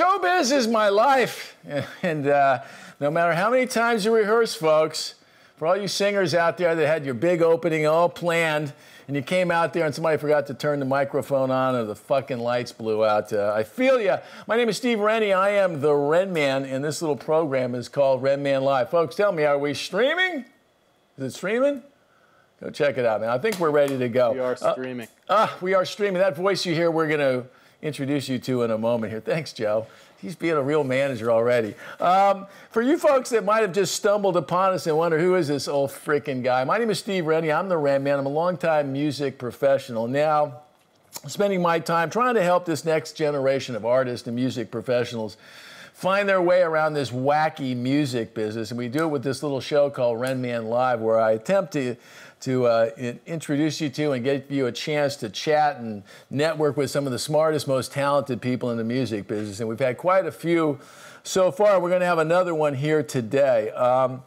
Showbiz is my life. And uh, no matter how many times you rehearse, folks, for all you singers out there that had your big opening all planned, and you came out there and somebody forgot to turn the microphone on or the fucking lights blew out. Uh, I feel ya. My name is Steve Rennie. I am the Ren Man, and this little program is called Ren Man Live. Folks, tell me, are we streaming? Is it streaming? Go check it out, man. I think we're ready to go. We are streaming. Ah, uh, we are streaming. That voice you hear, we're going to introduce you to in a moment here. Thanks, Joe. He's being a real manager already. Um, for you folks that might have just stumbled upon us and wonder who is this old freaking guy, my name is Steve Rennie. I'm the Ren Man. I'm a longtime music professional. Now, spending my time trying to help this next generation of artists and music professionals find their way around this wacky music business. And we do it with this little show called Ren Man Live, where I attempt to to uh, introduce you to and give you a chance to chat and network with some of the smartest, most talented people in the music business. And we've had quite a few so far. We're going to have another one here today. Um,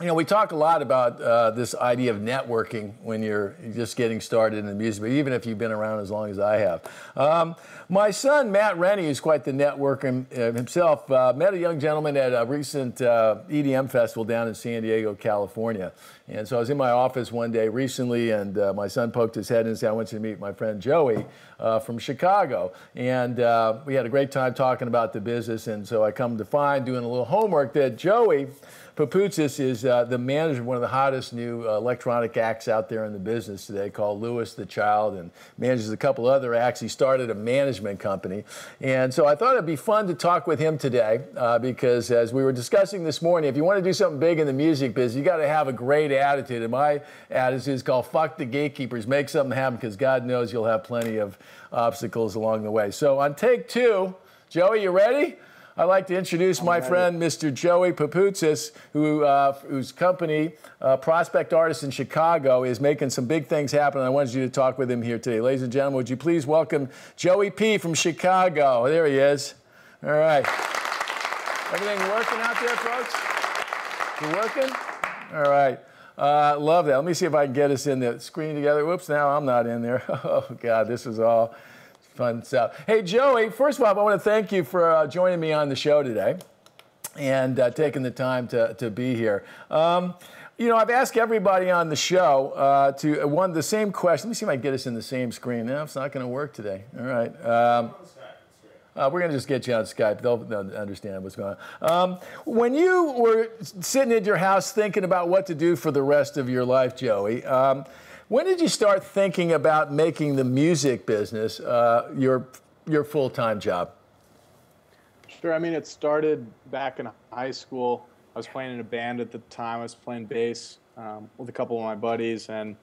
you know, we talk a lot about uh, this idea of networking when you're just getting started in the music, but even if you've been around as long as I have. Um, my son, Matt Rennie, who's quite the networker uh, himself, uh, met a young gentleman at a recent uh, EDM festival down in San Diego, California. And so I was in my office one day recently, and uh, my son poked his head in and said, I want you to meet my friend Joey uh, from Chicago. And we had a great time talking about the business. And so I come to find, doing a little homework, that Joey, Papoutsis is uh, the manager of one of the hottest new uh, electronic acts out there in the business today called Louis the Child and manages a couple other acts. He started a management company. And so I thought it'd be fun to talk with him today uh, because as we were discussing this morning, if you want to do something big in the music business, you got to have a great attitude. And my attitude is called fuck the gatekeepers, make something happen because God knows you'll have plenty of obstacles along the way. So on take two, Joey, you ready? I'd like to introduce my friend, Mr. Joey Papoutsis, who, uh, whose company, uh, Prospect Artists in Chicago, is making some big things happen. I wanted you to talk with him here today. Ladies and gentlemen, would you please welcome Joey P. from Chicago. There he is. All right. Everything working out there, folks? You working? All right. Uh, love that. Let me see if I can get us in the screen together. Whoops, now I'm not in there. Oh, God, this is all Fun stuff. Hey, Joey, first of all, I want to thank you for uh, joining me on the show today and uh, taking the time to, to be here. Um, you know, I've asked everybody on the show uh, to uh, one the same question. Let me see if I can get us in the same screen. No, it's not going to work today. All right. Um, uh, we're going to just get you on Skype. They'll, they'll understand what's going on. Um, when you were sitting at your house thinking about what to do for the rest of your life, Joey, um, when did you start thinking about making the music business uh, your your full time job? Sure. I mean, it started back in high school. I was playing in a band at the time. I was playing bass um, with a couple of my buddies, and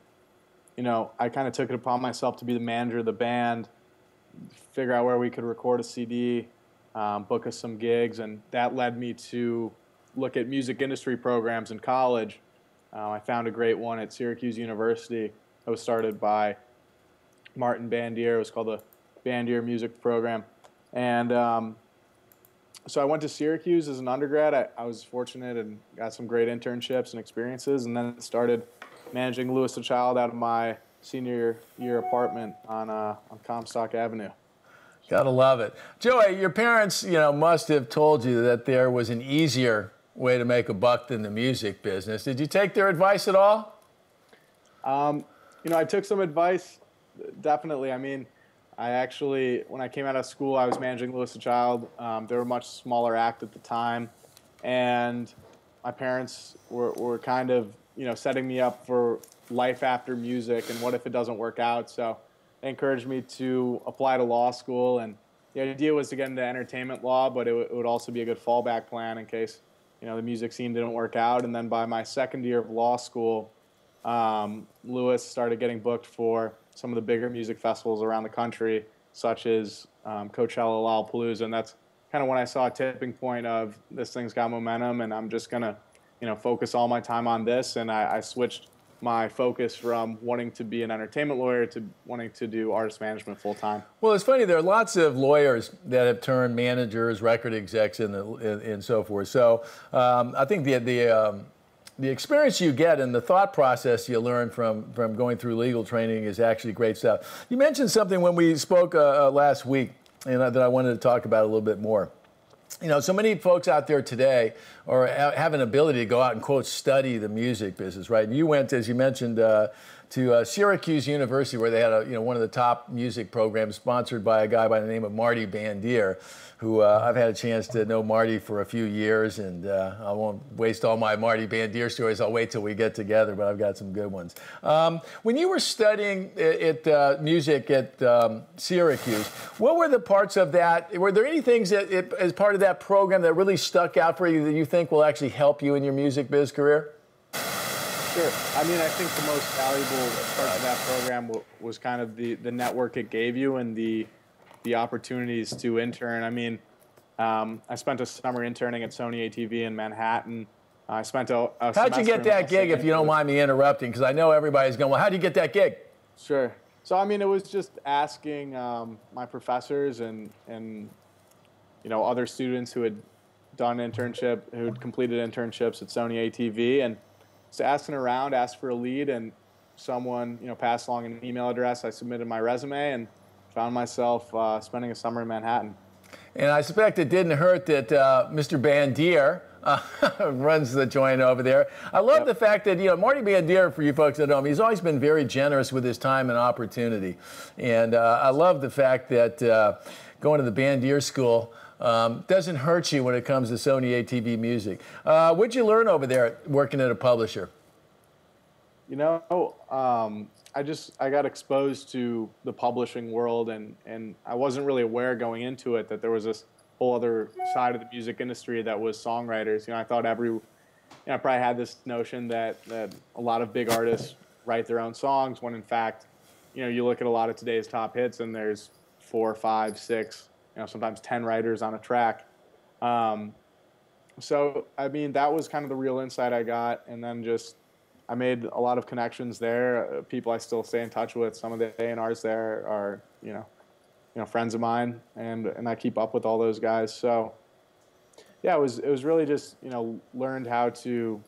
you know, I kind of took it upon myself to be the manager of the band, figure out where we could record a CD, um, book us some gigs, and that led me to look at music industry programs in college um, I found a great one at Syracuse University. It was started by Martin Bandier. It was called the Bandier Music Program. And um, so I went to Syracuse as an undergrad. I, I, was fortunate and got some great internships and experiences, and then started managing Louis the Child out of my senior year apartment on, uh, on Comstock Avenue. Gotta love it. Joey, your parents, you know, must have told you that there was an easier way to make a buck than the music business. Did you take their advice at all? Um, you know, I took some advice, definitely. I mean, I actually, when I came out of school, I was managing Louis the Child. Um, they were a much smaller act at the time, and my parents were, were kind of, you know, setting me up for life after music and what if it doesn't work out. So they encouraged me to apply to law school, and the idea was to get into entertainment law, but it, it would also be a good fallback plan in case you know the music scene didn't work out. And then by my second year of law school um, louis started getting booked for some of the bigger music festivals around the country such as um, coachella lollapalooza. And that's kind of when i saw a tipping point of this thing's got momentum and i'm just going to you know focus all my time on this. And I, I switched my focus from wanting to be an entertainment lawyer to wanting to do artist management full time. Well, it's funny. There are lots of lawyers that have turned managers, record execs, and, and, so forth. So um, I think the the um, the experience you get and the thought process you learn from, from going through legal training is actually great stuff. You mentioned something when we spoke uh, uh, last week and that I wanted to talk about a little bit more. You know, so many folks out there today are have an ability to go out and quote study the music business, right? And you went, as you mentioned, uh, to uh, Syracuse University, where they had a, you know one of the top music programs, sponsored by a guy by the name of Marty Bandier, who uh, I've had a chance to know Marty for a few years, and uh, I won't waste all my Marty Bandier stories. I'll wait till we get together, but I've got some good ones. Um, when you were studying it, uh, music at um, Syracuse, what were the parts of that? Were there any things that, it, as part of that program, that really stuck out for you that you think will actually help you in your music biz career? Sure. I mean, I think the most valuable part of that program was kind of the, the network it gave you and the the opportunities to intern. I mean, um, I spent a summer interning at Sony ATV in Manhattan. I spent a, a How'd you get that gig, if you don't mind me interrupting? Because I know everybody's going, well, how'd you get that gig? Sure. So, I mean, it was just asking um, my professors and, and, you know, other students who had done internship, who had completed internships at Sony ATV, and so asking around, asked for a lead, and someone you know passed along an email address. I submitted my resume and found myself uh, spending a summer in Manhattan. And I suspect it didn't hurt that uh, Mr. Bandier uh, runs the joint over there. I love yep. the fact that, you know, Marty Bandier, for you folks at home, he's always been very generous with his time and opportunity. And uh, I love the fact that uh, going to the Bandier School um, doesn't hurt you when it comes to Sony ATV music. Uh, what'd you learn over there working at a publisher? You know, um, I just I got exposed to the publishing world, and and I wasn't really aware going into it that there was this whole other side of the music industry that was songwriters. You know, I thought every, you know, I probably had this notion that that a lot of big artists write their own songs, when in fact, you know, you look at a lot of today's top hits, and there's four, five, six you know, sometimes 10 riders on a track. Um, so, I mean, that was kind of the real insight I got. And then just, I made a lot of connections there. Uh, people I still stay in touch with. Some of the A&Rs there are, you know, you know, friends of mine, and and I keep up with all those guys. So, yeah, it was it was really just you know learned how to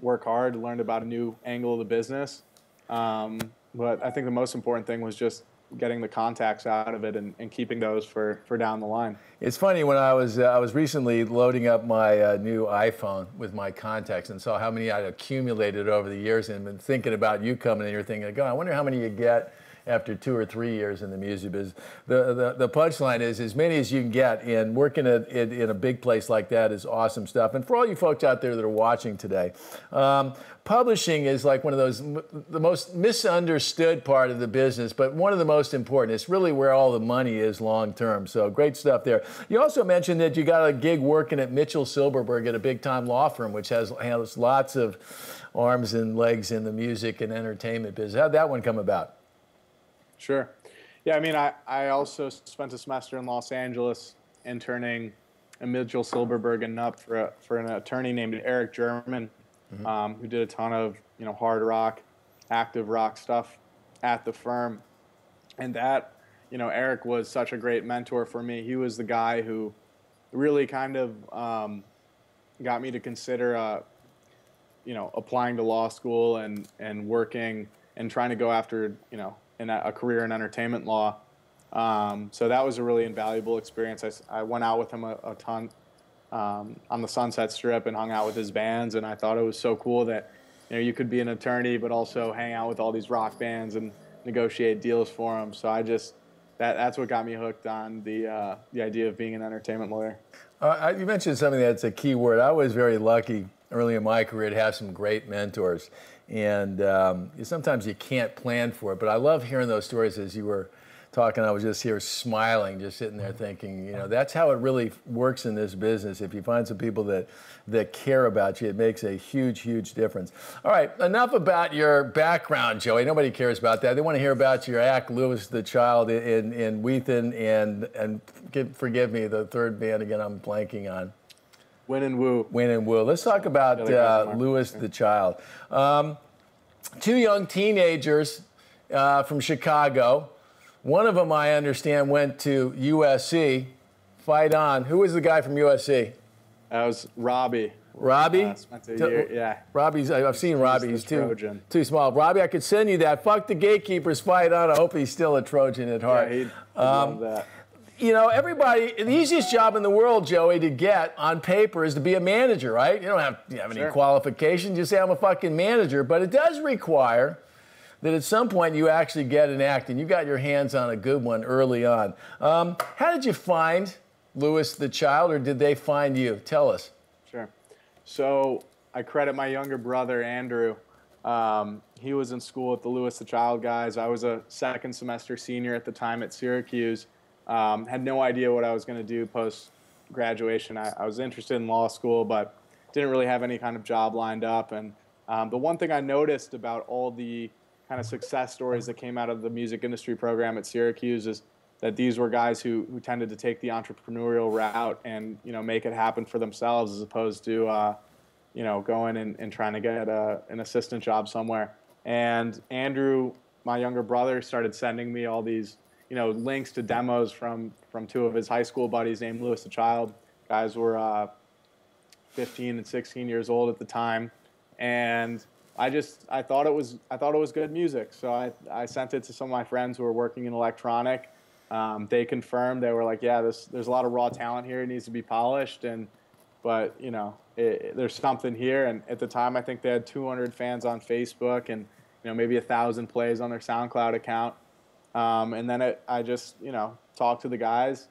work hard, learned about a new angle of the business. Um, but I think the most important thing was just getting the contacts out of it and, and keeping those for, for down the line. It's funny when I was uh, I was recently loading up my uh, new iPhone with my contacts and saw how many I'd accumulated over the years and been thinking about you coming and you're thinking, God, I wonder how many you get after two or three years in the music business. The, the, the punchline is as many as you can get, and working at, in, in, a big place like that is awesome stuff. And for all you folks out there that are watching today, um, publishing is like one of those the most misunderstood part of the business but one of the most important. It's really where all the money is long term. So great stuff there. You also mentioned that you got a gig working at mitchell silberberg at a big time law firm which has, has lots of arms and legs in the music and entertainment business how'd that one come about sure yeah i mean i, I also spent a semester in los angeles interning at mitchell silberberg and Knupp for, a, for an attorney named eric german mm-hmm. um, who did a ton of you know hard rock, active rock stuff at the firm, and that you know Eric was such a great mentor for me. He was the guy who really kind of um, got me to consider uh, you know applying to law school and and working and trying to go after you know in a, a career in entertainment law. Um, so that was a really invaluable experience. I, I went out with him a, a ton um, on the Sunset Strip and hung out with his bands. And I thought it was so cool that you know you could be an attorney, but also hang out with all these rock bands and negotiate deals for them. So I just that that's what got me hooked on the uh, the idea of being an entertainment lawyer. Uh, you mentioned something that's a key word. I was very lucky early in my career to have some great mentors, and um, sometimes you can't plan for it. But I love hearing those stories as you were talking, I was just here smiling, just sitting there thinking, you know, that's how it really works in this business. If you find some people that that care about you, it makes a huge, huge difference. All right, enough about your background, Joey. Nobody cares about that. They want to hear about your act, Louis the Child in in Whethan, and and forgive me, the third band again. I'm blanking on. Win and Woo. Win and Woo. Let's talk about uh, Louis the Child. Um, two young teenagers uh, from Chicago one of them, I understand, went to USC. Fight on. Who was the guy from USC? That was Robbie. Robbie? Uh, year, yeah. Robbie's. I've seen Robbie. He's too Trojan. too small. Robbie, I could send you that. Fuck the gatekeepers fight on. I hope he's still a Trojan at Yeah, heart. he'd, he'd Um, love that. You know, everybody, the easiest job in the world, Joey, to get on paper is to be a manager, right? You don't have, you have any Sure. qualifications. You say, I'm a fucking manager. But it does require that at some point you actually get an act, and you got your hands on a good one early on. Um, how did you find Louis the Child, or did they find you? Tell us. Sure. So I credit my younger brother, Andrew. Um, he was in school at the Louis the Child guys. I was a second semester senior at the time at Syracuse. Um, had no idea what I was going to do post graduation. I, I was interested in law school, but didn't really have any kind of job lined up. And um, the one thing I noticed about all the kind of success stories that came out of the music industry program at Syracuse is that these were guys who, who tended to take the entrepreneurial route and you know make it happen for themselves as opposed to uh, you know going and, and trying to get a, an assistant job somewhere. And Andrew, my younger brother, started sending me all these you know links to demos from from two of his high school buddies named Louis the Child. Guys were uh, 15 and 16 years old at the time, and I just I thought it was I thought it was good music, so I I sent it to some of my friends who were working in electronic. Um, they confirmed they were like, yeah, this there's a lot of raw talent here. It needs to be polished, and but you know it, there's something here. And at the time, I think they had 200 fans on Facebook and you know maybe a thousand plays on their SoundCloud account. Um, and then it, I just you know talked to the guys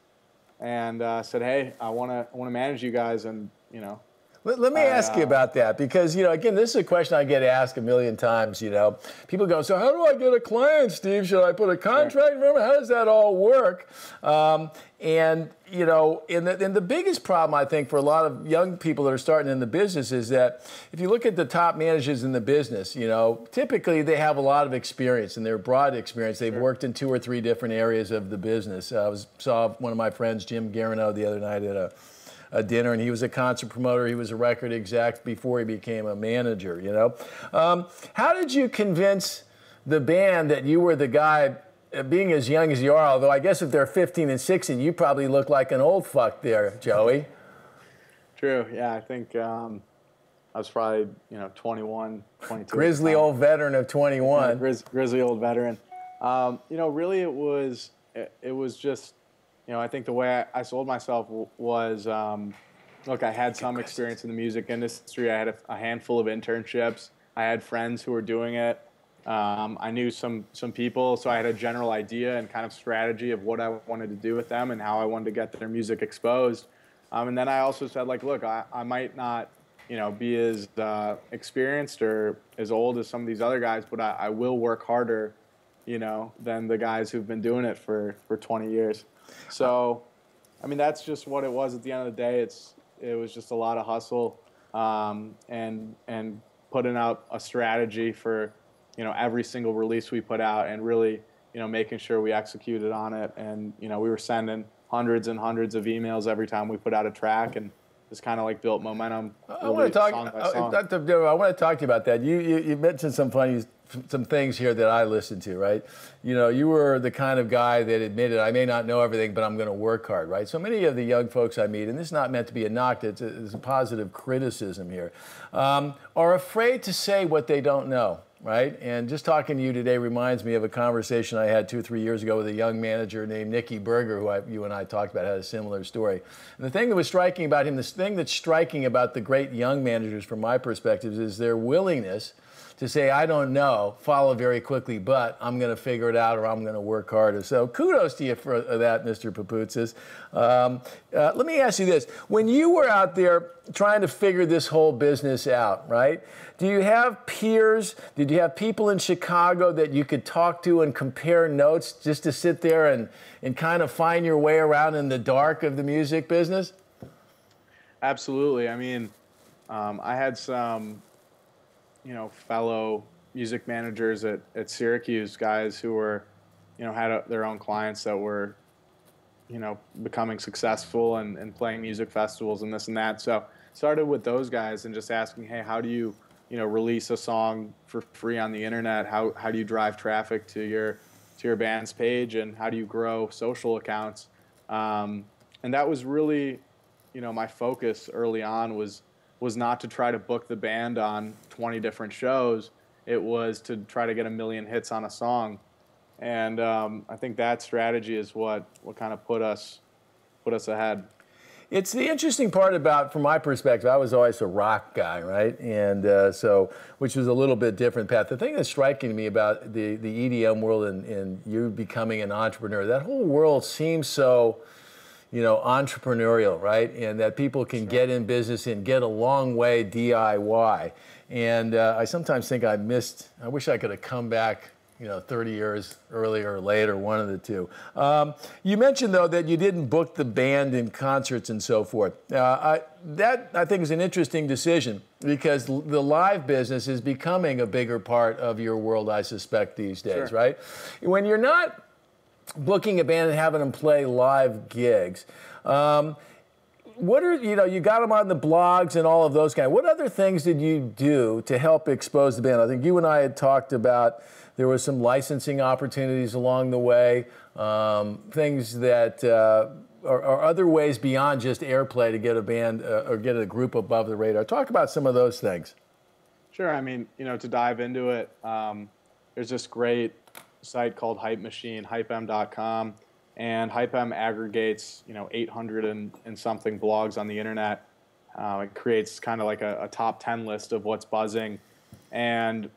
and uh, said, hey, I want to want to manage you guys, and you know Let, let me I, ask you uh, about that because, you know, again, this is a question I get asked a million times. You know, people go, So, how do I get a client, Steve? Should I put a contract? Remember, how does that all work? Um, and, you know, and the, and the biggest problem, I think, for a lot of young people that are starting in the business is that if you look at the top managers in the business, you know, typically they have a lot of experience and they're broad experience. They've worked in two or three different areas of the business. I was, saw one of my friends, Jim Guerinot, the other night at a a dinner, and he was a concert promoter. He was a record exec before he became a manager. You know, um, how did you convince the band that you were the guy? uh, Being as young as you are, although I guess if they're 15 and 16, you probably look like an old fuck there, Joey. True. Yeah, I think um, I was probably you know 21, 22. Grizzly old veteran of Yeah, 21. Grizz, grizzly old veteran. Um, you know, really, it was it, it was just you know I think the way I, I sold myself w- was um, look I had some experience in the music industry. I had a, a handful of internships. I had friends who were doing it. Um, I knew some some people, so I had a general idea and kind of strategy of what I wanted to do with them and how I wanted to get their music exposed. Um, and then I also said, like, look, I, I might not, you know, be as uh, experienced or as old as some of these other guys, but I, I will work harder, you know, than the guys who've been doing it for, for 20 years. So, I mean, that's just what it was at the end of the day. It's it was just a lot of hustle um, and and putting out a strategy for, you know, every single release we put out and really, you know, making sure we executed on it. And you know, we were sending hundreds and hundreds of emails every time we put out a track and just kind of like built momentum. I want to talk. Uh. Dr. Dero, I want to talk to you about that. You, you you mentioned some funny some things here that I listened to, right? You know, you were the kind of guy that admitted I may not know everything, but I'm going to work hard, right? So many of the young folks I meet, and this is not meant to be a knock, it's a, it's a positive criticism here, um, are afraid to say what they don't know. Right? And just talking to you today reminds me of a conversation I had two or three years ago with a young manager named Nicky Berger, who I, you and I talked about, had a similar story. And the thing that was striking about him, this thing that's striking about the great young managers from my perspective, is their willingness to say, I don't know, follow very quickly, but I'm going to figure it out or I'm going to work harder. So kudos to you for that, Mr. Papoutsis. Um, uh, let me ask you this. When you were out there trying to figure this whole business out, right? Do you have peers? Did you have people in Chicago that you could talk to and compare notes just to sit there and, and kind of find your way around in the dark of the music business? Absolutely. I mean, um, I had some, you know, fellow music managers at, at Syracuse, guys who were, you know, had a, their own clients that were, you know, becoming successful and, and playing music festivals and this and that. So started with those guys and just asking, hey, how do you, you know, release a song for free on the internet? How, how do you drive traffic to your to your band's page and how do you grow social accounts? Um, and that was really, you know, my focus early on was was not to try to book the band on 20 different shows. It was to try to get a million hits on a song, and um, I think that strategy is what what kind of put us put us ahead. It's the interesting part about, from my perspective, I was always a rock guy, right? And uh, so, which was a little bit different path. The thing that's striking to me about the, the EDM world and, and you becoming an entrepreneur, that whole world seems so, you know, entrepreneurial, right? And that people can sure. get in business and get a long way DIY. And uh, I sometimes think I missed, I wish I could have come back you know, 30 years earlier or later, one of the two. Um, you mentioned, though, that you didn't book the band in concerts and so forth. Uh, I, that, I think, is an interesting decision because the live business is becoming a bigger part of your world, I suspect, these days, sure. right? When you're not booking a band and having them play live gigs, um, what are you know you got them on the blogs and all of those kind. What other things did you do to help expose the band? I think you and I had talked about there was some licensing opportunities along the way, um, things that uh, are, are, other ways beyond just airplay to get a band uh, or get a group above the radar. Talk about some of those things. Sure. I mean, you know, to dive into it, um, there's this great site called Hype Machine, hypem.com, and Hypem aggregates, you know, 800 and, and something blogs on the internet. Uh, it creates kind of like a, a top 10 list of what's buzzing. And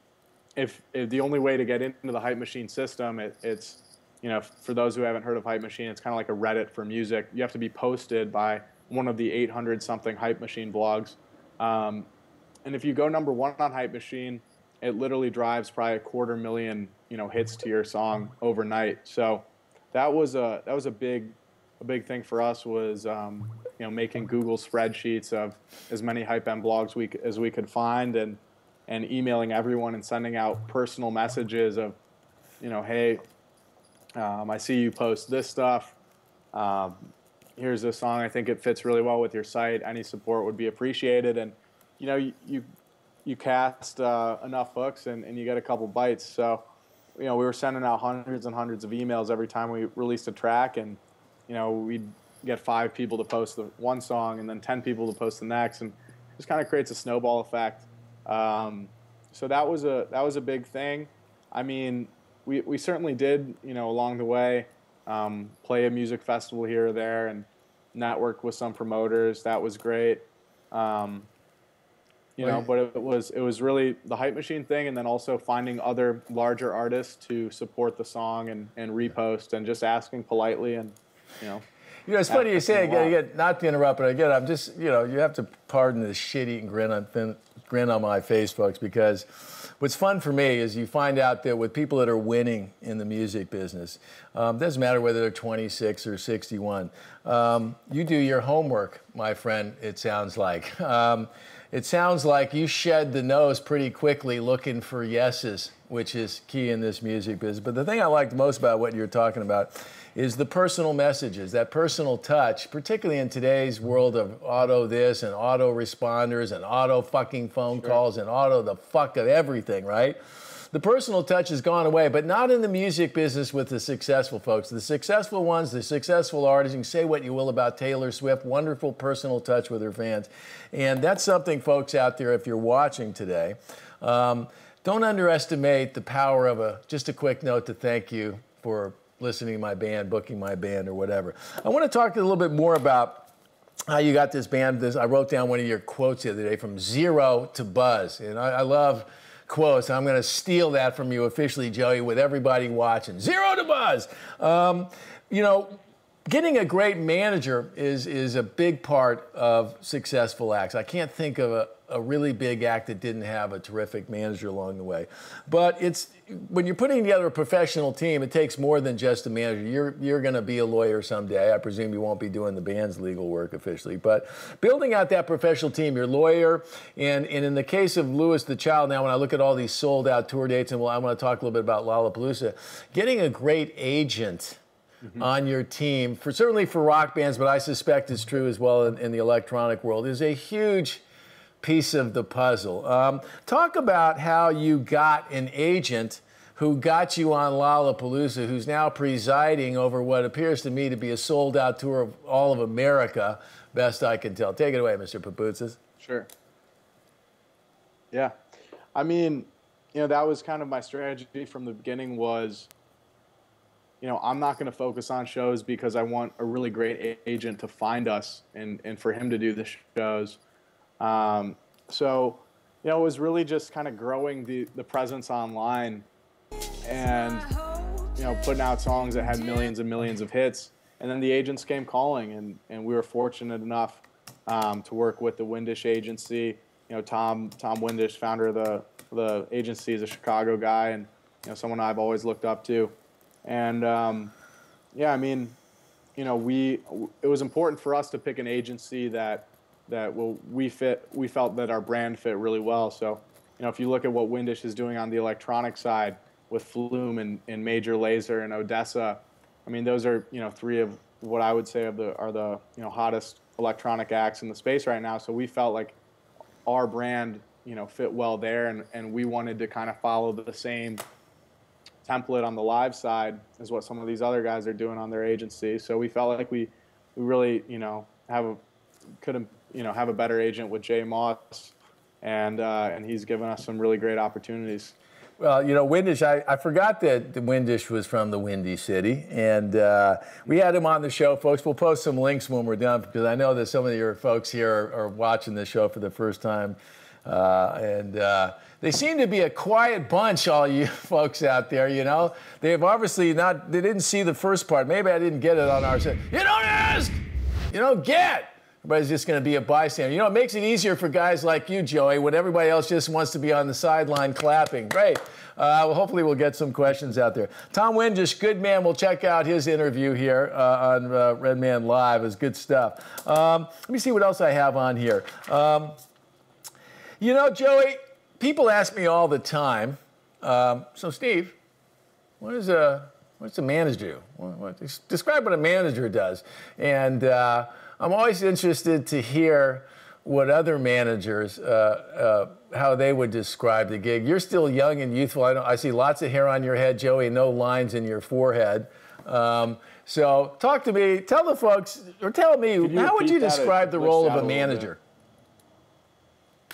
if, if, the only way to get into the Hype Machine system, it, it's you know for those who haven't heard of Hype Machine, it's kind of like a Reddit for music. You have to be posted by one of the 800 something Hype Machine blogs, um, and if you go number one on Hype Machine, it literally drives probably a quarter million you know hits to your song overnight. So that was a that was a big a big thing for us was um, you know making Google spreadsheets of as many Hype M blogs we as we could find and and emailing everyone and sending out personal messages of, you know, hey, um, I see you post this stuff. Um, here's a song. I think it fits really well with your site. Any support would be appreciated. And you know, you you, you cast uh, enough hooks and, and you get a couple bites. So, you know, we were sending out hundreds and hundreds of emails every time we released a track, and you know, we'd get five people to post the one song and then ten people to post the next, and just kind of creates a snowball effect. Um, so that was a that was a big thing. I mean, we we certainly did you know along the way um, play a music festival here or there and network with some promoters. That was great. Um, you know, but it was it was really the hype machine thing, and then also finding other larger artists to support the song and, and repost, and just asking politely, and you know. You know, it's funny you say again, again, not to interrupt, but again, I'm just, you know, you have to pardon the shit-eating grin on thin, grin on my face, folks, because what's fun for me is you find out that with people that are winning in the music business, um, doesn't matter whether they're 26 or 61, um, you do your homework, my friend. It sounds like. Um, it sounds like you shed the nose pretty quickly looking for yeses, which is key in this music business. But the thing I liked most about what you're talking about is the personal messages, that personal touch, particularly in today's world of auto this and auto responders and auto fucking phone sure. calls and auto the fuck of everything, right? The personal touch has gone away, but not in the music business with the successful folks. The successful ones, the successful artists, you can say what you will about Taylor Swift, wonderful personal touch with her fans. And that's something, folks out there, if you're watching today, um, don't underestimate the power of a just a quick note to thank you for listening to my band, booking my band, or whatever. I want to talk a little bit more about how you got this band. This I wrote down one of your quotes the other day from zero to buzz, and I, I love quotes. I'm going to steal that from you officially, Joey, with everybody watching. Zero to buzz. Um, you know, getting a great manager is is a big part of successful acts. I can't think of a, a really big act that didn't have a terrific manager along the way. But it's when you're putting together a professional team, it takes more than just a manager. You're you're going to be a lawyer someday. I presume you won't be doing the band's legal work officially, but building out that professional team, your lawyer, and and in the case of Louis the Child, now when I look at all these sold out tour dates, and well, I want to talk a little bit about Lollapalooza, getting a great agent. Mm-hmm. on your team for certainly for rock bands, but I suspect it's true as well in, in the electronic world is a huge piece of the puzzle. Um, talk about how you got an agent who got you on Lollapalooza, who's now presiding over what appears to me to be a sold out tour of all of America, best I can tell. Take it away, Mr. Papoutsis. Sure. Yeah, I mean, you know, that was kind of my strategy from the beginning. Was you know, I'm not going to focus on shows because I want a really great agent to find us and, and for him to do the shows. Um, so, you know, it was really just kind of growing the, the presence online and, you know, putting out songs that had millions and millions of hits. And then the agents came calling, and, and we were fortunate enough um, to work with the Windish agency. You know, Tom Tom Windish, founder of the the agency, is a Chicago guy, and you know, someone I've always looked up to. And um, yeah, I mean, you know, we it was important for us to pick an agency that that will we fit we felt that our brand fit really well. So, you know, if you look at what Windish is doing on the electronic side with Flume and, and Major Lazer and ODESZA, I mean, those are you know three of what I would say of the are the you know hottest electronic acts in the space right now. So we felt like our brand you know fit well there, and, and we wanted to kind of follow the same template on the live side as what some of these other guys are doing on their agency. So we felt like we we really you know have a couldn't you know have a better agent with Jay Moss, and uh, and he's given us some really great opportunities. Well, you know, Windish, I, I forgot that Windish was from the Windy City. And uh, we had him on the show, folks. We'll post some links when we're done because I know that some of your folks here are, are watching this show for the first time. Uh, and uh, they seem to be a quiet bunch, all you folks out there, you know. They've obviously not, they didn't see the first part. Maybe I didn't get it on our set. You don't ask, you don't get. Everybody's just going to be a bystander. You know, it makes it easier for guys like you, Joey, when everybody else just wants to be on the sideline clapping. Great. Uh, well, hopefully, we'll get some questions out there. Tom Windish, good man. We'll check out his interview here uh, on uh, Ren Man Live. It's good stuff. Um, let me see what else I have on here. Um, you know, Joey, people ask me all the time. Um, so, Steve, what is a what's a manager do? What, what, describe what a manager does. And uh, I'm always interested to hear what other managers uh, uh, how they would describe the gig. You're still young and youthful. I, I, see lots of hair on your head, Joey. No lines in your forehead. Um, so, talk to me. Tell the folks, or tell me, how would you describe the role of a manager?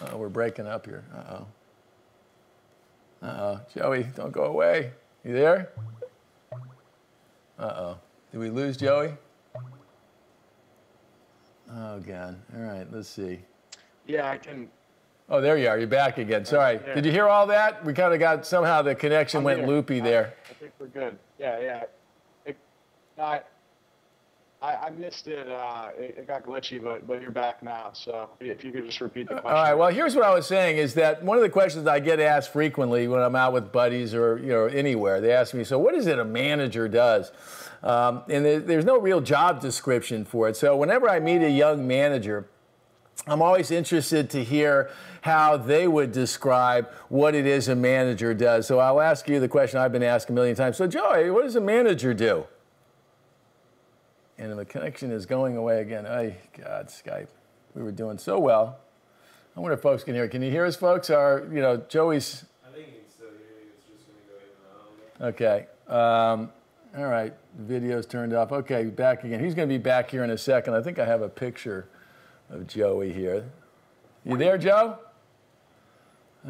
Oh, we're breaking up here. Uh oh. Uh oh. Joey, don't go away. You there? Uh oh. Did we lose Joey? Oh, God. All right, let's see. Yeah, I can. Oh, there you are. You're back again. Sorry. Yeah. Did you hear all that? We kind of got somehow the connection I'm went here. loopy there. I, I, think we're good. Yeah, yeah. It, I, I, I missed it. Uh, it. it. got glitchy, but but you're back now. So if you could just repeat the question. All right. Well, here's what I was saying: is that one of the questions I get asked frequently when I'm out with buddies or you know anywhere. They ask me, "So what is it a manager does?" Um, and there's no real job description for it. So whenever I meet a young manager, I'm always interested to hear how they would describe what it is a manager does. So I'll ask you the question I've been asked a million times. So, Joey, what does a manager do? And the connection is going away again. Oh, God, Skype. We were doing so well. I wonder if folks can hear. Can you hear us, folks? Our, you know, Joey's. I think he can still hear you. It's just going to go in Okay. Um, all right. The video's turned off. Okay, back again. He's going to be back here in a second. I think I have a picture of Joey here. You there, Joe?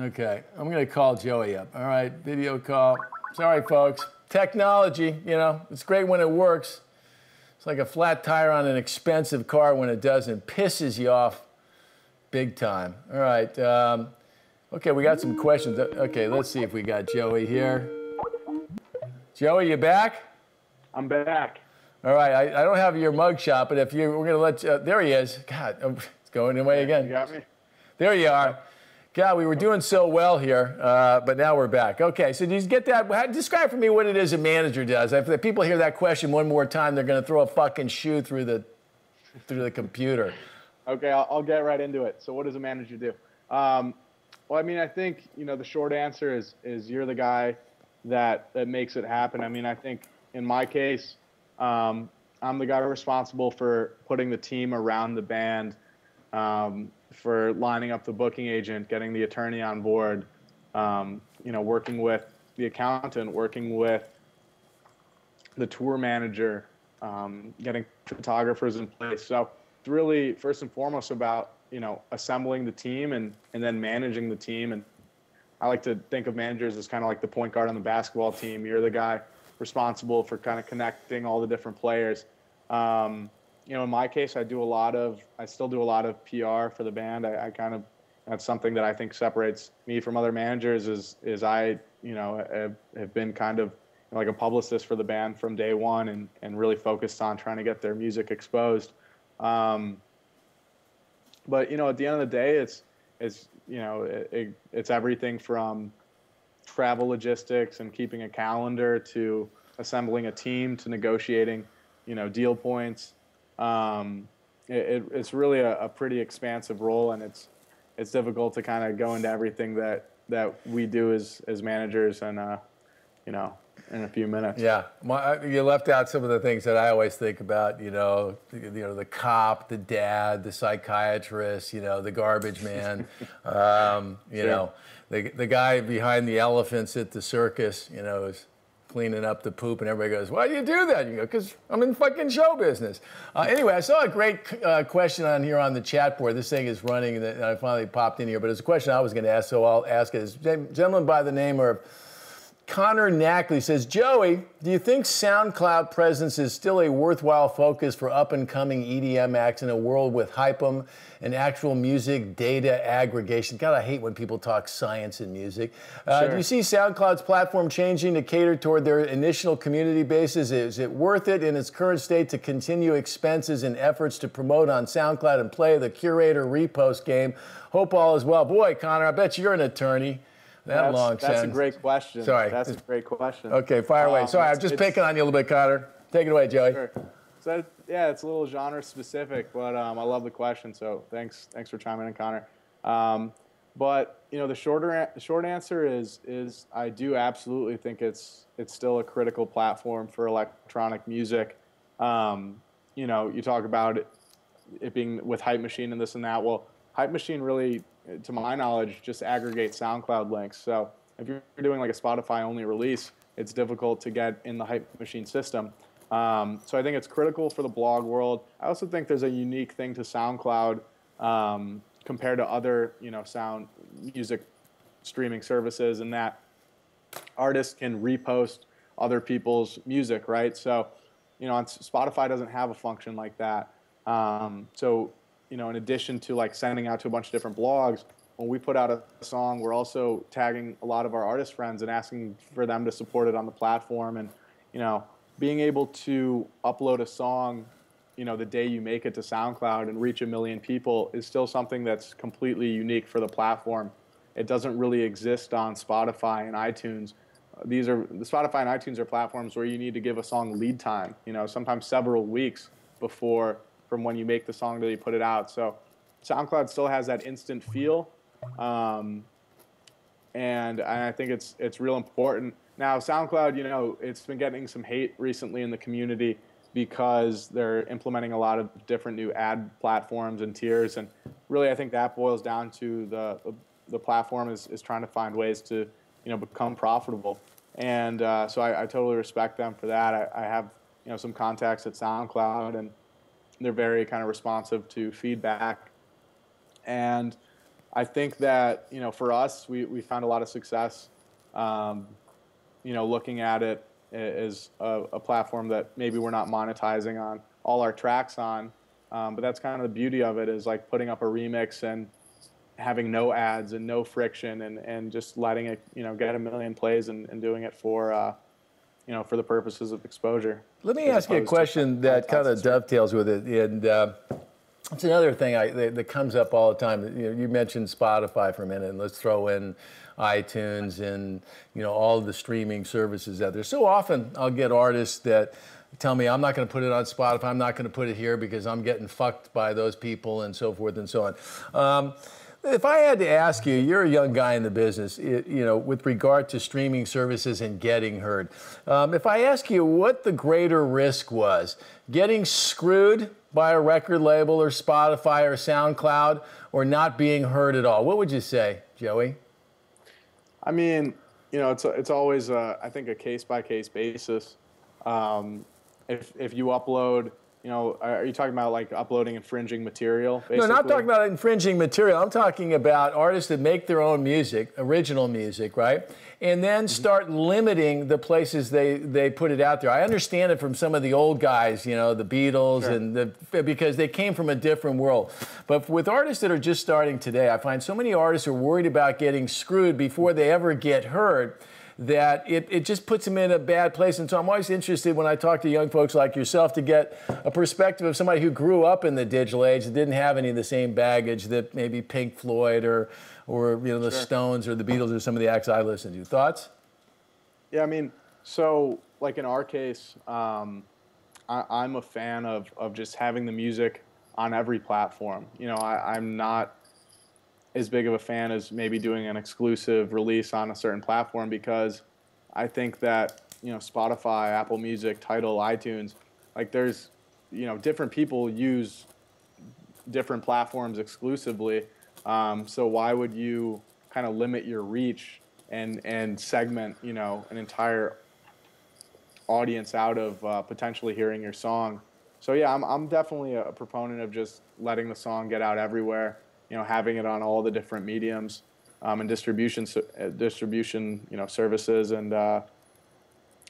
Okay. I'm going to call Joey up. All right. Video call. Sorry, folks. Technology, you know, it's great when it works. It's like a flat tire on an expensive car when it doesn't. Pisses you off big time. All right. Um, okay, we got some questions. Okay, let's see if we got Joey here. Joey, you back? I'm back. All right. I, I don't have your mug shot, but if you, we're going to let you, uh, there he is. God, it's going away again. You got me? There you are. God, we were doing so well here, uh, but now we're back. Okay, so do you get that? Describe for me what it is a manager does. If people hear that question one more time, they're going to throw a fucking shoe through the through the computer. Okay, I'll, I'll get right into it. So, what does a manager do? Um, well, I mean, I think you know the short answer is is you're the guy that that makes it happen. I mean, I think in my case, um, I'm the guy responsible for putting the team around the band. Um, for lining up the booking agent, getting the attorney on board, um, you know, working with the accountant, working with the tour manager, um, getting photographers in place. So it's really first and foremost about you know assembling the team and and then managing the team and I like to think of managers as kind of like the point guard on the basketball team. You're the guy responsible for kind of connecting all the different players. Um, you know, in my case, I do a lot of, I still do a lot of PR for the band. I, I kind of, that's something that I think separates me from other managers is, is I, you know, have, have been kind of like a publicist for the band from day one and, and really focused on trying to get their music exposed. Um, but, you know, at the end of the day, it's, it's, you know, it, it, it's everything from travel logistics and keeping a calendar to assembling a team to negotiating, you know, deal points. Um, it, it's really a, a, pretty expansive role, and it's it's difficult to kind of go into everything that that we do as as managers, and uh, you know, in a few minutes. Yeah, My, you left out some of the things that I always think about. You know, the, you know, the cop, the dad, the psychiatrist. You know, the garbage man. um, you sure. know, the the guy behind the elephants at the circus. You know, is cleaning up the poop, and everybody goes, "Why do you do that?" You go, "Because I'm in fucking show business." Uh, anyway, I saw a great uh, question on here on the chat board. This thing is running, and I finally popped in here, but it's a question I was going to ask, so I'll ask it. It's a gentleman by the name of Connor Knackley says, Joey, do you think SoundCloud presence is still a worthwhile focus for up and coming EDM acts in a world with hypem and actual music data aggregation? God, I hate when people talk science and music. Uh, sure. Do you see SoundCloud's platform changing to cater toward their initial community bases? Is it worth it in its current state to continue expenses and efforts to promote on SoundCloud and play the curator repost game? Hope all is well. Boy, Connor, I bet you're an attorney. That that's, long That's sentence. a great question. Sorry. That's a great question. Okay, fire away. Um, Sorry, I'm just picking on you a little bit, Connor. Take it away, Joey. Sure. So yeah, it's a little genre specific, but um, I love the question. So thanks, thanks for chiming in, Connor. Um, but you know, the shorter short answer is is I do absolutely think it's it's still a critical platform for electronic music. Um, you know, you talk about it, it being with Hype Machine and this and that. Well, Hype Machine really to my knowledge, just aggregate SoundCloud links. So if you're doing like a Spotify only release, it's difficult to get in the Hype Machine system. Um, so I think it's critical for the blog world. I also think there's a unique thing to SoundCloud um, compared to other, you know, sound music streaming services, in that artists can repost other people's music, right? So, you know, Spotify doesn't have a function like that. Um, so you know, in addition to like sending out to a bunch of different blogs, when we put out a song, we're also tagging a lot of our artist friends and asking for them to support it on the platform. And, you know, being able to upload a song, you know, the day you make it to SoundCloud and reach a million people is still something that's completely unique for the platform. It doesn't really exist on Spotify and iTunes. These are the Spotify and iTunes are platforms where you need to give a song lead time, you know, sometimes several weeks before from when you make the song to you put it out. So SoundCloud still has that instant feel, um, and I think it's it's real important. Now SoundCloud, you know, it's been getting some hate recently in the community because they're implementing a lot of different new ad platforms and tiers, and really I think that boils down to the the platform is, is trying to find ways to you know become profitable, and uh, so I, I, totally respect them for that. I, I have you know some contacts at SoundCloud and they're very kind of responsive to feedback. And I think that, you know, for us, we, we found a lot of success, um, you know, looking at it as a, a, platform that maybe we're not monetizing on all our tracks on. Um, but that's kind of the beauty of it is like putting up a remix and having no ads and no friction and, and just letting it, you know, get a million plays and, and doing it for, uh, you know, for the purposes of exposure. Let me ask you a question that kind of dovetails with it, and uh, it's another thing I, that, that, comes up all the time. You, know, you mentioned Spotify for a minute, and let's throw in iTunes and you know all the streaming services out there. So often I'll get artists that tell me I'm not going to put it on Spotify, I'm not going to put it here because I'm getting fucked by those people and so forth and so on. Um, if I had to ask you, you're a young guy in the business, you know, with regard to streaming services and getting heard. Um, if I ask you what the greater risk was, getting screwed by a record label or Spotify or SoundCloud, or not being heard at all, what would you say, Joey? I mean, you know, it's it's always a, I think a case by case basis. Um, if if you upload you know, are you talking about like uploading infringing material? Basically? No, not talking about infringing material. I'm talking about artists that make their own music, original music, right? And then mm-hmm. start limiting the places they, they put it out there. I understand it from some of the old guys, you know, the Beatles, sure. and the because they came from a different world. But with artists that are just starting today, I find so many artists are worried about getting screwed before they ever get heard that it, it just puts them in a bad place. And so I'm always interested when I talk to young folks like yourself to get a perspective of somebody who grew up in the digital age that didn't have any of the same baggage that maybe Pink Floyd or, or you know, the sure. Stones or the Beatles or some of the acts I listen to. Thoughts? Yeah, I mean, so like in our case, um, I, am a fan of, of just having the music on every platform. You know, I, I'm not as big of a fan as maybe doing an exclusive release on a certain platform because I think that you know Spotify, Apple Music, Tidal, iTunes, like there's you know different people use different platforms exclusively. Um, so why would you kind of limit your reach and and segment you know an entire audience out of uh, potentially hearing your song? So yeah, I'm I'm definitely a proponent of just letting the song get out everywhere you know, having it on all the different mediums um, and distribution uh, distribution you know services and uh,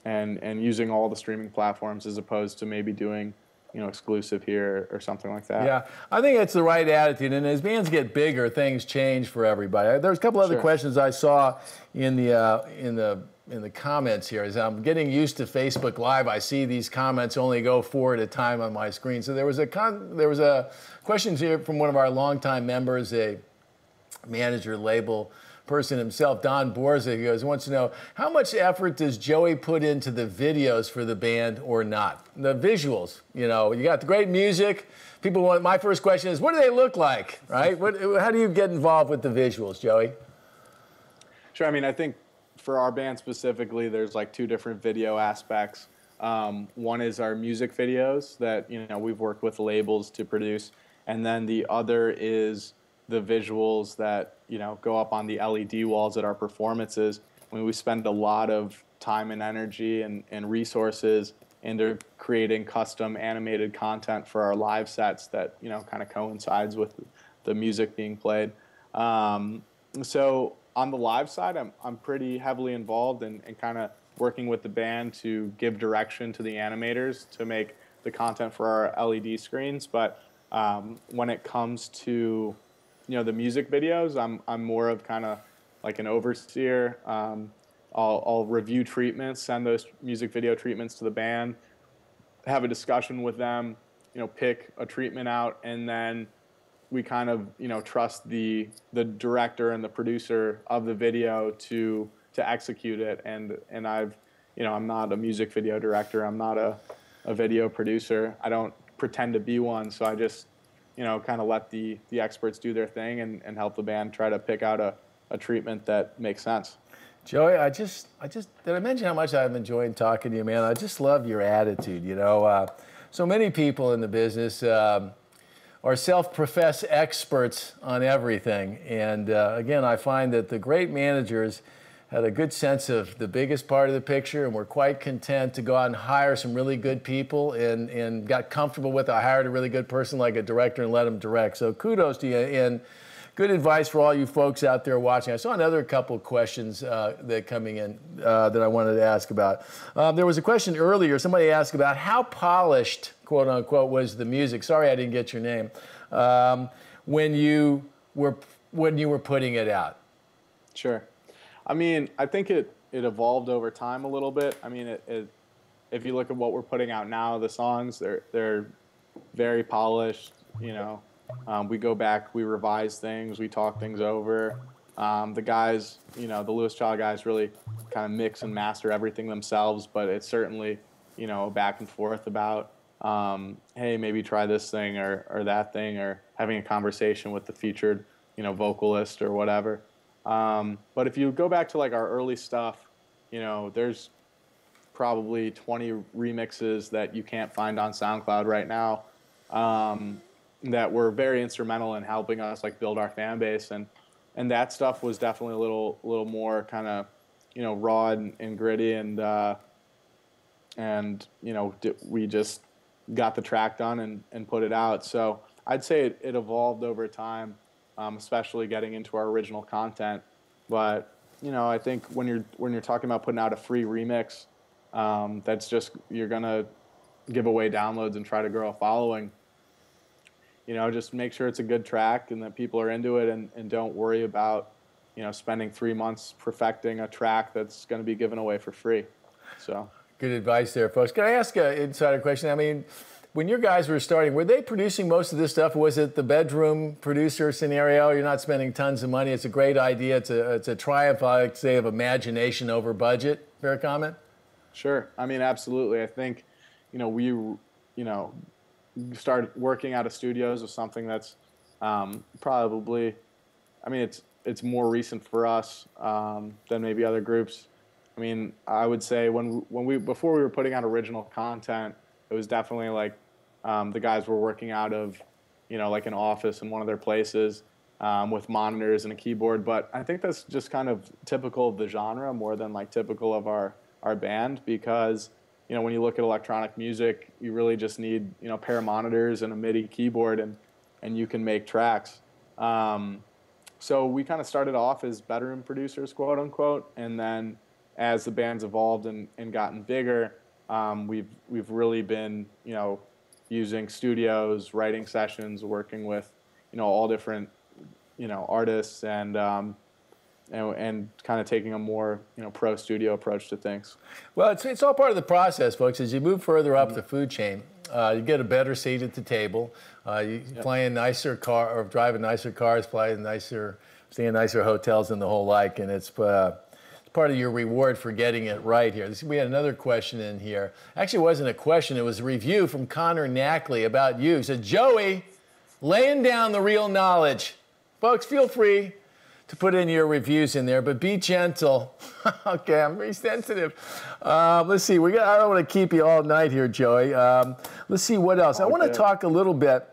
and and using all the streaming platforms as opposed to maybe doing you know exclusive here or something like that. Yeah, I think it's the right attitude. And as bands get bigger, things change for everybody. There's a couple other sure. questions I saw in the uh, in the in the comments here as I'm getting used to Facebook Live. I see these comments only go four at a time on my screen. So there was a con- there was a question here from one of our longtime members, a manager label person himself, Don Borza. He goes wants to know how much effort does Joey put into the videos for the band or not? The visuals. You know, you got the great music. People want. My first question is, what do they look like? Right? What, how do you get involved with the visuals, Joey? Sure. I mean, I think for our band specifically, there's like two different video aspects. Um, one is our music videos that you know we've worked with labels to produce, and then the other is the visuals that you know go up on the LED walls at our performances. I mean, we spend a lot of time and energy and, and resources into creating custom animated content for our live sets that you know kind of coincides with the music being played. Um, so on the live side, I'm, I'm pretty heavily involved and in, in kind of working with the band to give direction to the animators to make the content for our LED screens. But um, when it comes to you know the music videos, I'm I'm more of kind of like an overseer. Um, I'll, I'll review treatments, send those music video treatments to the band, have a discussion with them, you know, pick a treatment out, and then we kind of you know trust the the director and the producer of the video to to execute it. And and I've you know I'm not a music video director. I'm not a a video producer. I don't pretend to be one. So I just you know kind of let the the experts do their thing and, and help the band try to pick out a, a treatment that makes sense. Joey, I just, I just, did I mention how much I've enjoyed talking to you, man? I just love your attitude. You know, uh, so many people in the business, um, are self-professed experts on everything. And uh, again, I find that the great managers had a good sense of the biggest part of the picture and were quite content to go out and hire some really good people and, and got comfortable with it. I hired a really good person like a director and let them direct. So kudos to you. And good advice for all you folks out there watching. I saw another couple of questions uh, that coming in uh, that I wanted to ask about. Um, there was a question earlier. Somebody asked about how polished, quote unquote, was the music. Sorry, I didn't get your name. Um, when you were when you were putting it out. Sure. I mean, I think it it evolved over time a little bit. I mean, it, it if you look at what we're putting out now, the songs they're they're very polished. You know, um, we go back, we revise things, we talk things over. Um, the guys, you know, the Louis Child guys really kind of mix and master everything themselves, but it's certainly, you know, back and forth about, um, hey, maybe try this thing or, or that thing, or having a conversation with the featured, you know, vocalist or whatever. Um, but if you go back to like our early stuff, you know, there's probably 20 remixes that you can't find on SoundCloud right now. Um, that were very instrumental in helping us like build our fan base and and that stuff was definitely a little little more kind of you know raw and, and gritty and uh, and you know we just got the track done and, and put it out. So I'd say it, it evolved over time, um, especially getting into our original content. But you know, I think when you're when you're talking about putting out a free remix, um, that's just you're gonna give away downloads and try to grow a following. You know, just make sure it's a good track and that people are into it, and, and don't worry about you know spending three months perfecting a track that's going to be given away for free. So good advice there, folks. Can I ask an insider question? I mean when your guys were starting, were they producing most of this stuff? Was it the bedroom producer scenario? You're not spending tons of money. It's a great idea. It's a, it's a triumph, I would say, of imagination over budget. Fair comment? Sure. I mean, absolutely. I think, you know, we, you know, started working out of studios with something that's um, probably, I mean, it's it's more recent for us um, than maybe other groups. I mean, I would say when when we before we were putting out original content, it was definitely like um, the guys were working out of, you know, like an office in one of their places um, with monitors and a keyboard. But I think that's just kind of typical of the genre more than like typical of our our band because you know when you look at electronic music, you really just need you know pair of monitors and a MIDI keyboard and and you can make tracks. Um, so we kind of started off as bedroom producers, quote unquote, and then as the band's evolved and, and gotten bigger, um, we've we've really been you know using studios, writing sessions, working with, you know, all different, you know, artists and, um, and, and kind of taking a more, you know, pro studio approach to things. Well, it's, it's all part of the process, folks. As you move further up mm-hmm. the food chain, uh, you get a better seat at the table. Uh, you yep. fly in nicer car or driving nicer cars, fly in nicer, stay in nicer hotels and the whole like, and it's uh, part of your reward for getting it right here. We had another question in here. Actually, it wasn't a question, it was a review from Connor Knackley about you. He said, Joey, laying down the real knowledge. Folks, feel free to put in your reviews in there, but be gentle. okay, I'm very sensitive. Uh, let's see. We got, I don't want to keep you all night here, Joey. Um, let's see what else. Okay. I want to talk a little bit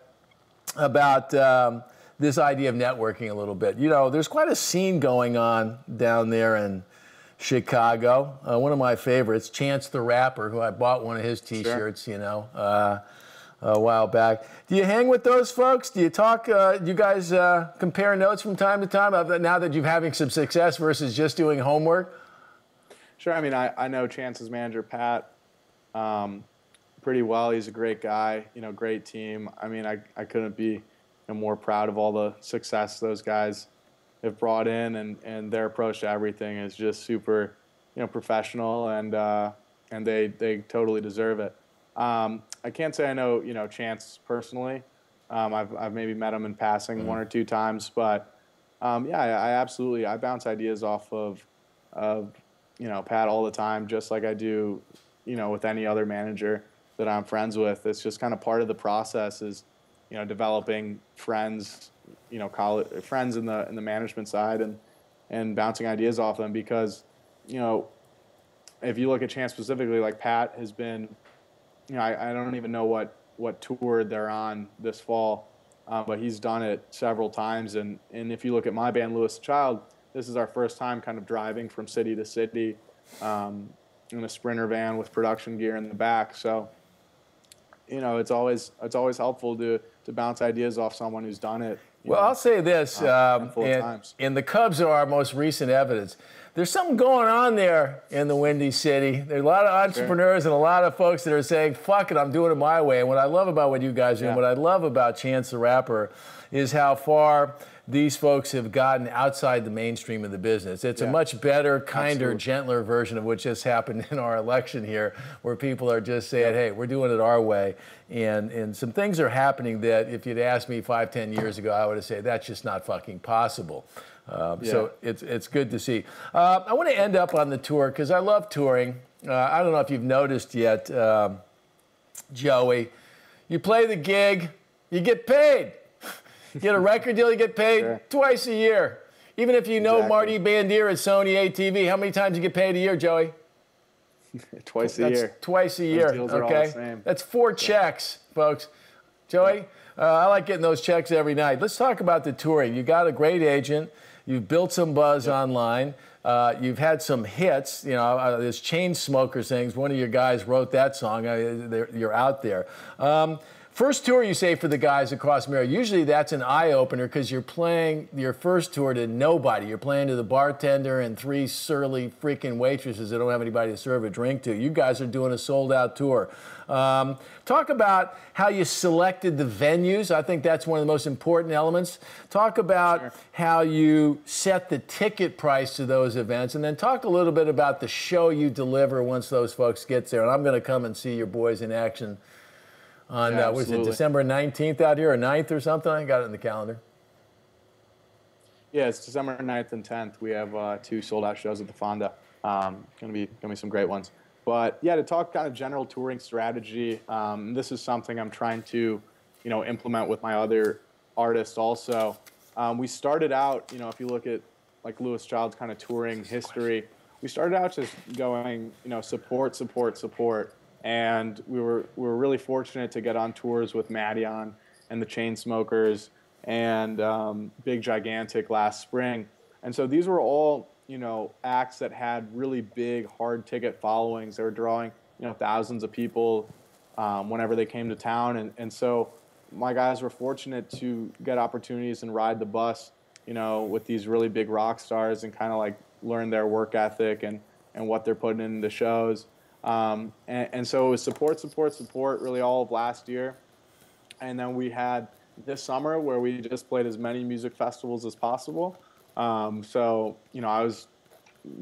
about um, this idea of networking a little bit. You know, there's quite a scene going on down there in Chicago. Uh, one of my favorites, Chance the Rapper, who I bought one of his T-shirts, sure. you know, uh, a while back. Do you hang with those folks? Do you talk? Uh, do you guys uh, compare notes from time to time? Now that you're having some success versus just doing homework. Sure. I mean, I, I know Chance's manager Pat um, pretty well. He's a great guy. You know, great team. I mean, I I couldn't be you know, more proud of all the success those guys have brought in, and, and their approach to everything is just super, you know, professional, and uh, and they they totally deserve it. Um, I can't say I know you know Chance personally. Um, I've I've maybe met him in passing mm-hmm. one or two times, but um, yeah, I, I, absolutely I bounce ideas off of of you know Pat all the time, just like I do, you know, with any other manager that I'm friends with. It's just kind of part of the process is you know developing friends you know college friends in the in the management side and and bouncing ideas off them because you know if you look at Chance specifically, like Pat has been, you know, I, I don't even know what what tour they're on this fall, uh, but he's done it several times. And and if you look at my band, Louis Child, this is our first time kind of driving from city to city um, in a sprinter van with production gear in the back. So, you know, it's always it's always helpful to to bounce ideas off someone who's done it well, know, I'll say this, uh, um, and, and, the Cubs are our most recent evidence. There's something going on there in the Windy City. There's a lot of entrepreneurs sure. and a lot of folks that are saying, fuck it, I'm doing it my way. And what I love about what you guys do, yeah. and what I love about Chance the Rapper, is how far these folks have gotten outside the mainstream of the business. It's yeah. a much better, kinder, Absolutely. gentler version of what just happened in our election here, where people are just saying, hey, we're doing it our way. And, and some things are happening that if you'd asked me five, ten years ago, I would have said, that's just not fucking possible. Uh, yeah. So it's, it's good to see. Uh, I want to end up on the tour because I love touring. Uh, I don't know if you've noticed yet, um, Joey. You play the gig, you get paid. You get a record deal, you get paid sure. twice a year. Even if you know exactly. Marty Bandier at Sony ATV, how many times you get paid a year, Joey? twice a That's year. Twice a year. okay. That's four checks, folks. Joey, uh, I like getting those checks every night. Let's talk about the touring. You got a great agent. You've built some buzz online. Uh, you've had some hits, you know, uh, this Chainsmokers things. One of your guys wrote that song. Uh, you're out there. Um, First tour, you say, for the guys across America. Usually that's an eye opener because you're playing your first tour to nobody. You're playing to the bartender and three surly freaking waitresses that don't have anybody to serve a drink to. You guys are doing a sold out tour. Um, talk about how you selected the venues. I think that's one of the most important elements. Talk about sure. how you set the ticket price to those events, and then talk a little bit about the show you deliver once those folks get there. And I'm going to come and see your boys in action on yeah, uh, was it December 19th out here or 9th or something? I got it in the calendar. Yeah, it's December 9th and 10th. We have uh, two sold out shows at the Fonda. Um, gonna be gonna be some great ones. But yeah, to talk kind of general touring strategy, um, this is something I'm trying to, you know, implement with my other artists also. Um, we started out, you know, if you look at like Louis Child's kind of touring history, we started out just going, you know, support, support, support and we were we were really fortunate to get on tours with Madeon and the Chainsmokers and um, Big Gigantic last spring. And so these were all you know acts that had really big hard ticket followings. They were drawing you know thousands of people um, whenever they came to town, and and so my guys were fortunate to get opportunities and ride the bus you know with these really big rock stars and kind of like learn their work ethic and and what they're putting into shows. Um, and, and, so it was support, support, support really all of last year. And then we had this summer where we just played as many music festivals as possible. Um, so, you know, I was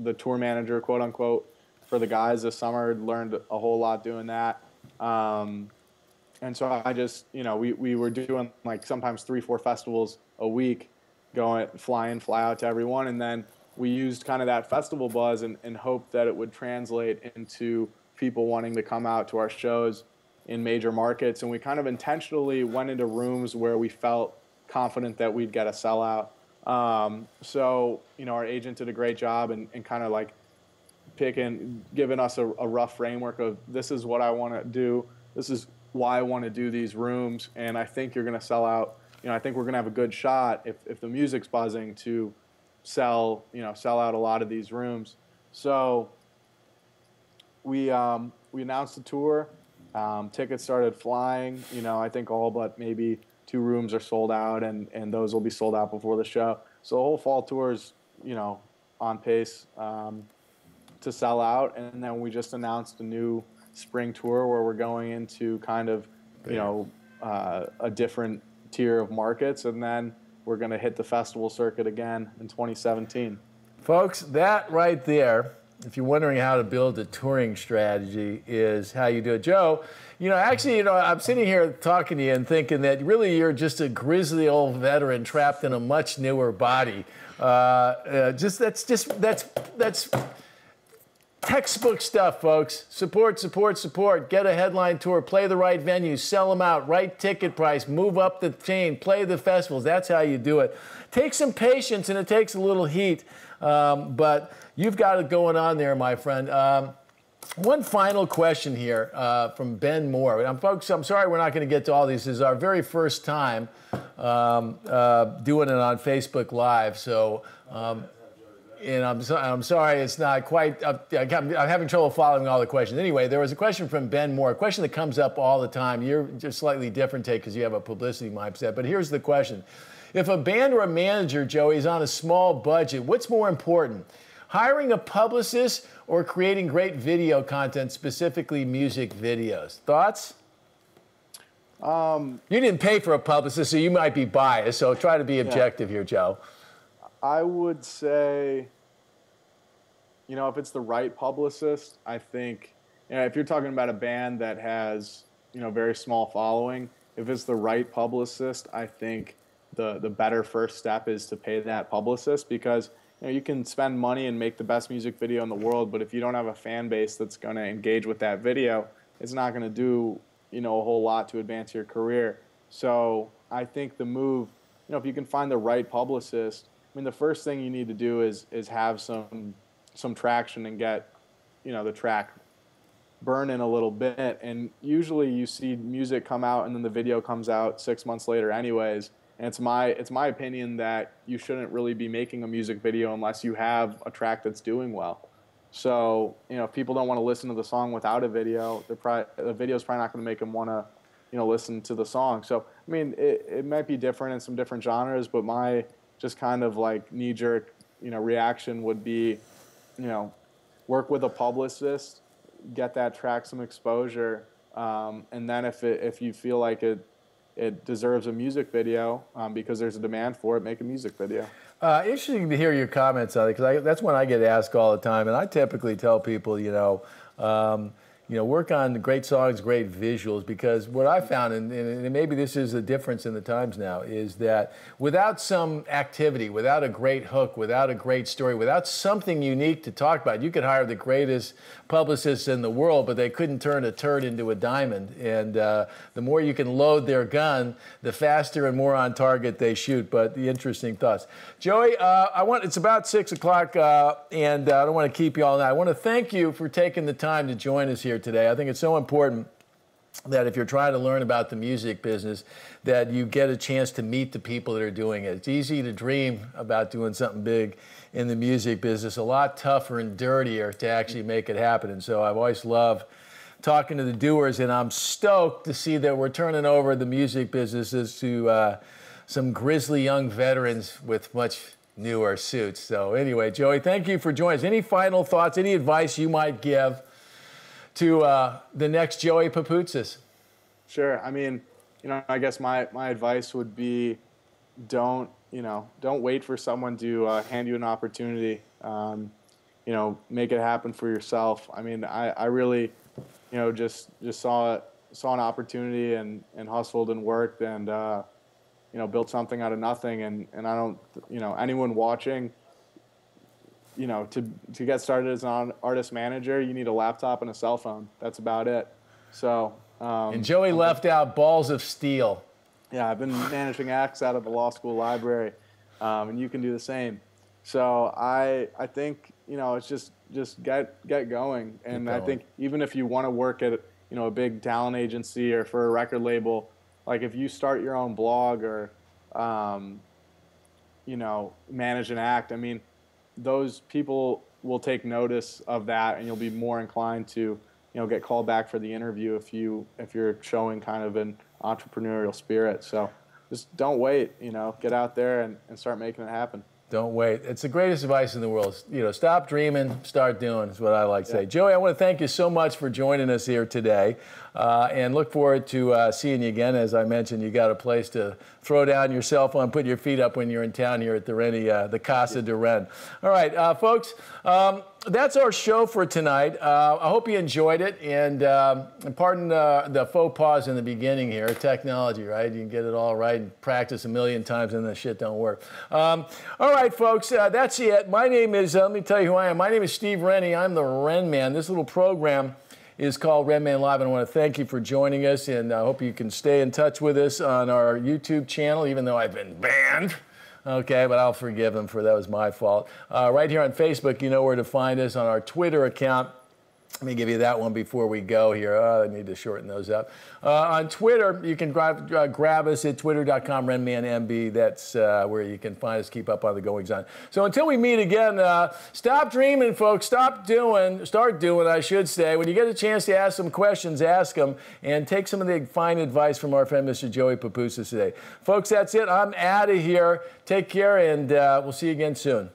the tour manager, quote unquote, for the guys this summer, learned a whole lot doing that. Um, and so I just, you know, we, we were doing like sometimes three, four festivals a week, going, fly in, fly out to everyone. And then we used kind of that festival buzz and, and hoped that it would translate into people wanting to come out to our shows in major markets. And we kind of intentionally went into rooms where we felt confident that we'd get a sellout. Um, so, you know, our agent did a great job and, and kind of like picking, giving us a, a rough framework of this is what I want to do. This is why I want to do these rooms. And I think you're going to sell out. You know, I think we're going to have a good shot if, if the music's buzzing to sell, you know, sell out a lot of these rooms. So we um, we announced the tour. Um, tickets started flying. You know, I think all but maybe two rooms are sold out, and and those will be sold out before the show. So the whole fall tour is, you know, on pace um, to sell out. And then we just announced a new spring tour where we're going into kind of, you know, uh, a different tier of markets, and then we're going to hit the festival circuit again in 2017. Folks, that right there, if you're wondering how to build a touring strategy, is how you do it. Joe, you know, actually, you know, I'm sitting here talking to you and thinking that really you're just a grizzly old veteran trapped in a much newer body. Uh, uh, just that's just that's that's Textbook stuff, folks. Support, support, support. Get a headline tour, play the right venues, sell them out, right ticket price, move up the chain, play the festivals. That's how you do it. Takes some patience and it takes a little heat, um, but you've got it going on there, my friend. Um, one final question here uh, from Ben Moore. I'm, folks, I'm sorry we're not going to get to all these. This is our very first time um, uh, doing it on Facebook Live, so. Um, and I'm, so, I'm sorry, it's not quite, uh, I'm having trouble following all the questions. Anyway, there was a question from Ben Moore, a question that comes up all the time. You're just slightly different take because you have a publicity mindset. But here's the question If a band or a manager, Joey, is on a small budget, what's more important? Hiring a publicist or creating great video content, specifically music videos? Thoughts? Um, you didn't pay for a publicist, so you might be biased. So try to be objective yeah. here, Joe. I would say, you know, if it's the right publicist, I think, you know, if you're talking about a band that has, you know, very small following, if it's the right publicist, I think the the better first step is to pay that publicist because you know you can spend money and make the best music video in the world, but if you don't have a fan base that's going to engage with that video, it's not going to do you know a whole lot to advance your career. So I think the move, you know, if you can find the right publicist mean, the first thing you need to do is is have some some traction and get you know the track burning a little bit. And usually you see music come out and then the video comes out six months later, anyways. And it's my it's my opinion that you shouldn't really be making a music video unless you have a track that's doing well. So you know, if people don't want to listen to the song without a video, the probably, the video is probably not going to make them want to you know listen to the song. So I mean, it, it might be different in some different genres, but my just kind of like knee jerk you know reaction would be, you know, work with a publicist, get that track some exposure, um, and then if it, if you feel like it it deserves a music video um, because there's a demand for it, make a music video. Uh, interesting to hear your comments on it because that's when I get asked all the time, and I typically tell people, you know. Um, you know, work on great songs, great visuals, because what I found, and, and, maybe this is a difference in the times now, is that without some activity, without a great hook, without a great story, without something unique to talk about, you could hire the greatest publicists in the world, but they couldn't turn a turd into a diamond. And uh, the more you can load their gun, the faster and more on target they shoot. But the interesting thoughts. Joey, uh, I want, it's about six o'clock, uh, and uh, I don't want to keep you all night. I want to thank you for taking the time to join us here here today. I think it's so important that if you're trying to learn about the music business, that you get a chance to meet the people that are doing it. It's easy to dream about doing something big in the music business, a lot tougher and dirtier to actually make it happen. And so I've always loved talking to the doers, and I'm stoked to see that we're turning over the music businesses to uh, some grizzly young veterans with much newer suits. So anyway, Joey, thank you for joining us. Any final thoughts, any advice you might give to uh, the next Joey Papoutsis? Sure. I mean, you know, I guess my, my advice would be don't, you know, don't wait for someone to uh, hand you an opportunity. Um, you know, make it happen for yourself. I mean, I, I really, you know, just just saw saw an opportunity and, and hustled and worked and uh, you know built something out of nothing. And, and I don't, you know, anyone watching, you know, to to get started as an artist manager, you need a laptop and a cell phone. That's about it. So. Um, and Joey left out balls of steel. Yeah, I've been managing acts out of the law school library, um, and you can do the same. So I I think you know it's just just get get going, and going. I think even if you want to work at you know a big talent agency or for a record label, like if you start your own blog or um, you know manage an act, I mean those people will take notice of that, and you'll be more inclined to you know get called back for the interview if you if you're showing kind of an entrepreneurial spirit. So just don't wait. You know, get out there and, and start making it happen. Don't wait. It's the greatest advice in the world. You know, stop dreaming, start doing is what I like to yeah. say. Joey, I want to thank you so much for joining us here today, uh, and look forward to uh, seeing you again. As I mentioned, you got a place to throw down your cell phone, put your feet up when you're in town here at the Rennie, uh, the Casa de Ren. All right, uh, folks. Um, that's our show for tonight. Uh, I hope you enjoyed it, and, um, and pardon the faux pas in the beginning here. Technology, right? You can get it all right and practice a million times, and the shit don't work. Um, all right, folks, uh, that's it. My name is. Uh, let me tell you who I am. My name is Steve Rennie. I'm the Ren Man. This little program is called Ren Man Live, and I want to thank you for joining us, and I hope you can stay in touch with us on our YouTube channel, even though I've been banned. Okay, but I'll forgive them for that was my fault. Uh, right here on Facebook, you know where to find us on our Twitter account. Let me give you that one before we go here. Oh, I need to shorten those up. Uh, on Twitter, you can grab, uh, grab us at twitter.com, RenmanMB. That's uh, where you can find us, keep up on the goings on. So until we meet again, uh, stop dreaming, folks. Stop doing, start doing, I should say. When you get a chance to ask some questions, ask them and take some of the fine advice from our friend, Mr. Joey Papoutsis today. Folks, that's it. I'm out of here. Take care, and uh, we'll see you again soon.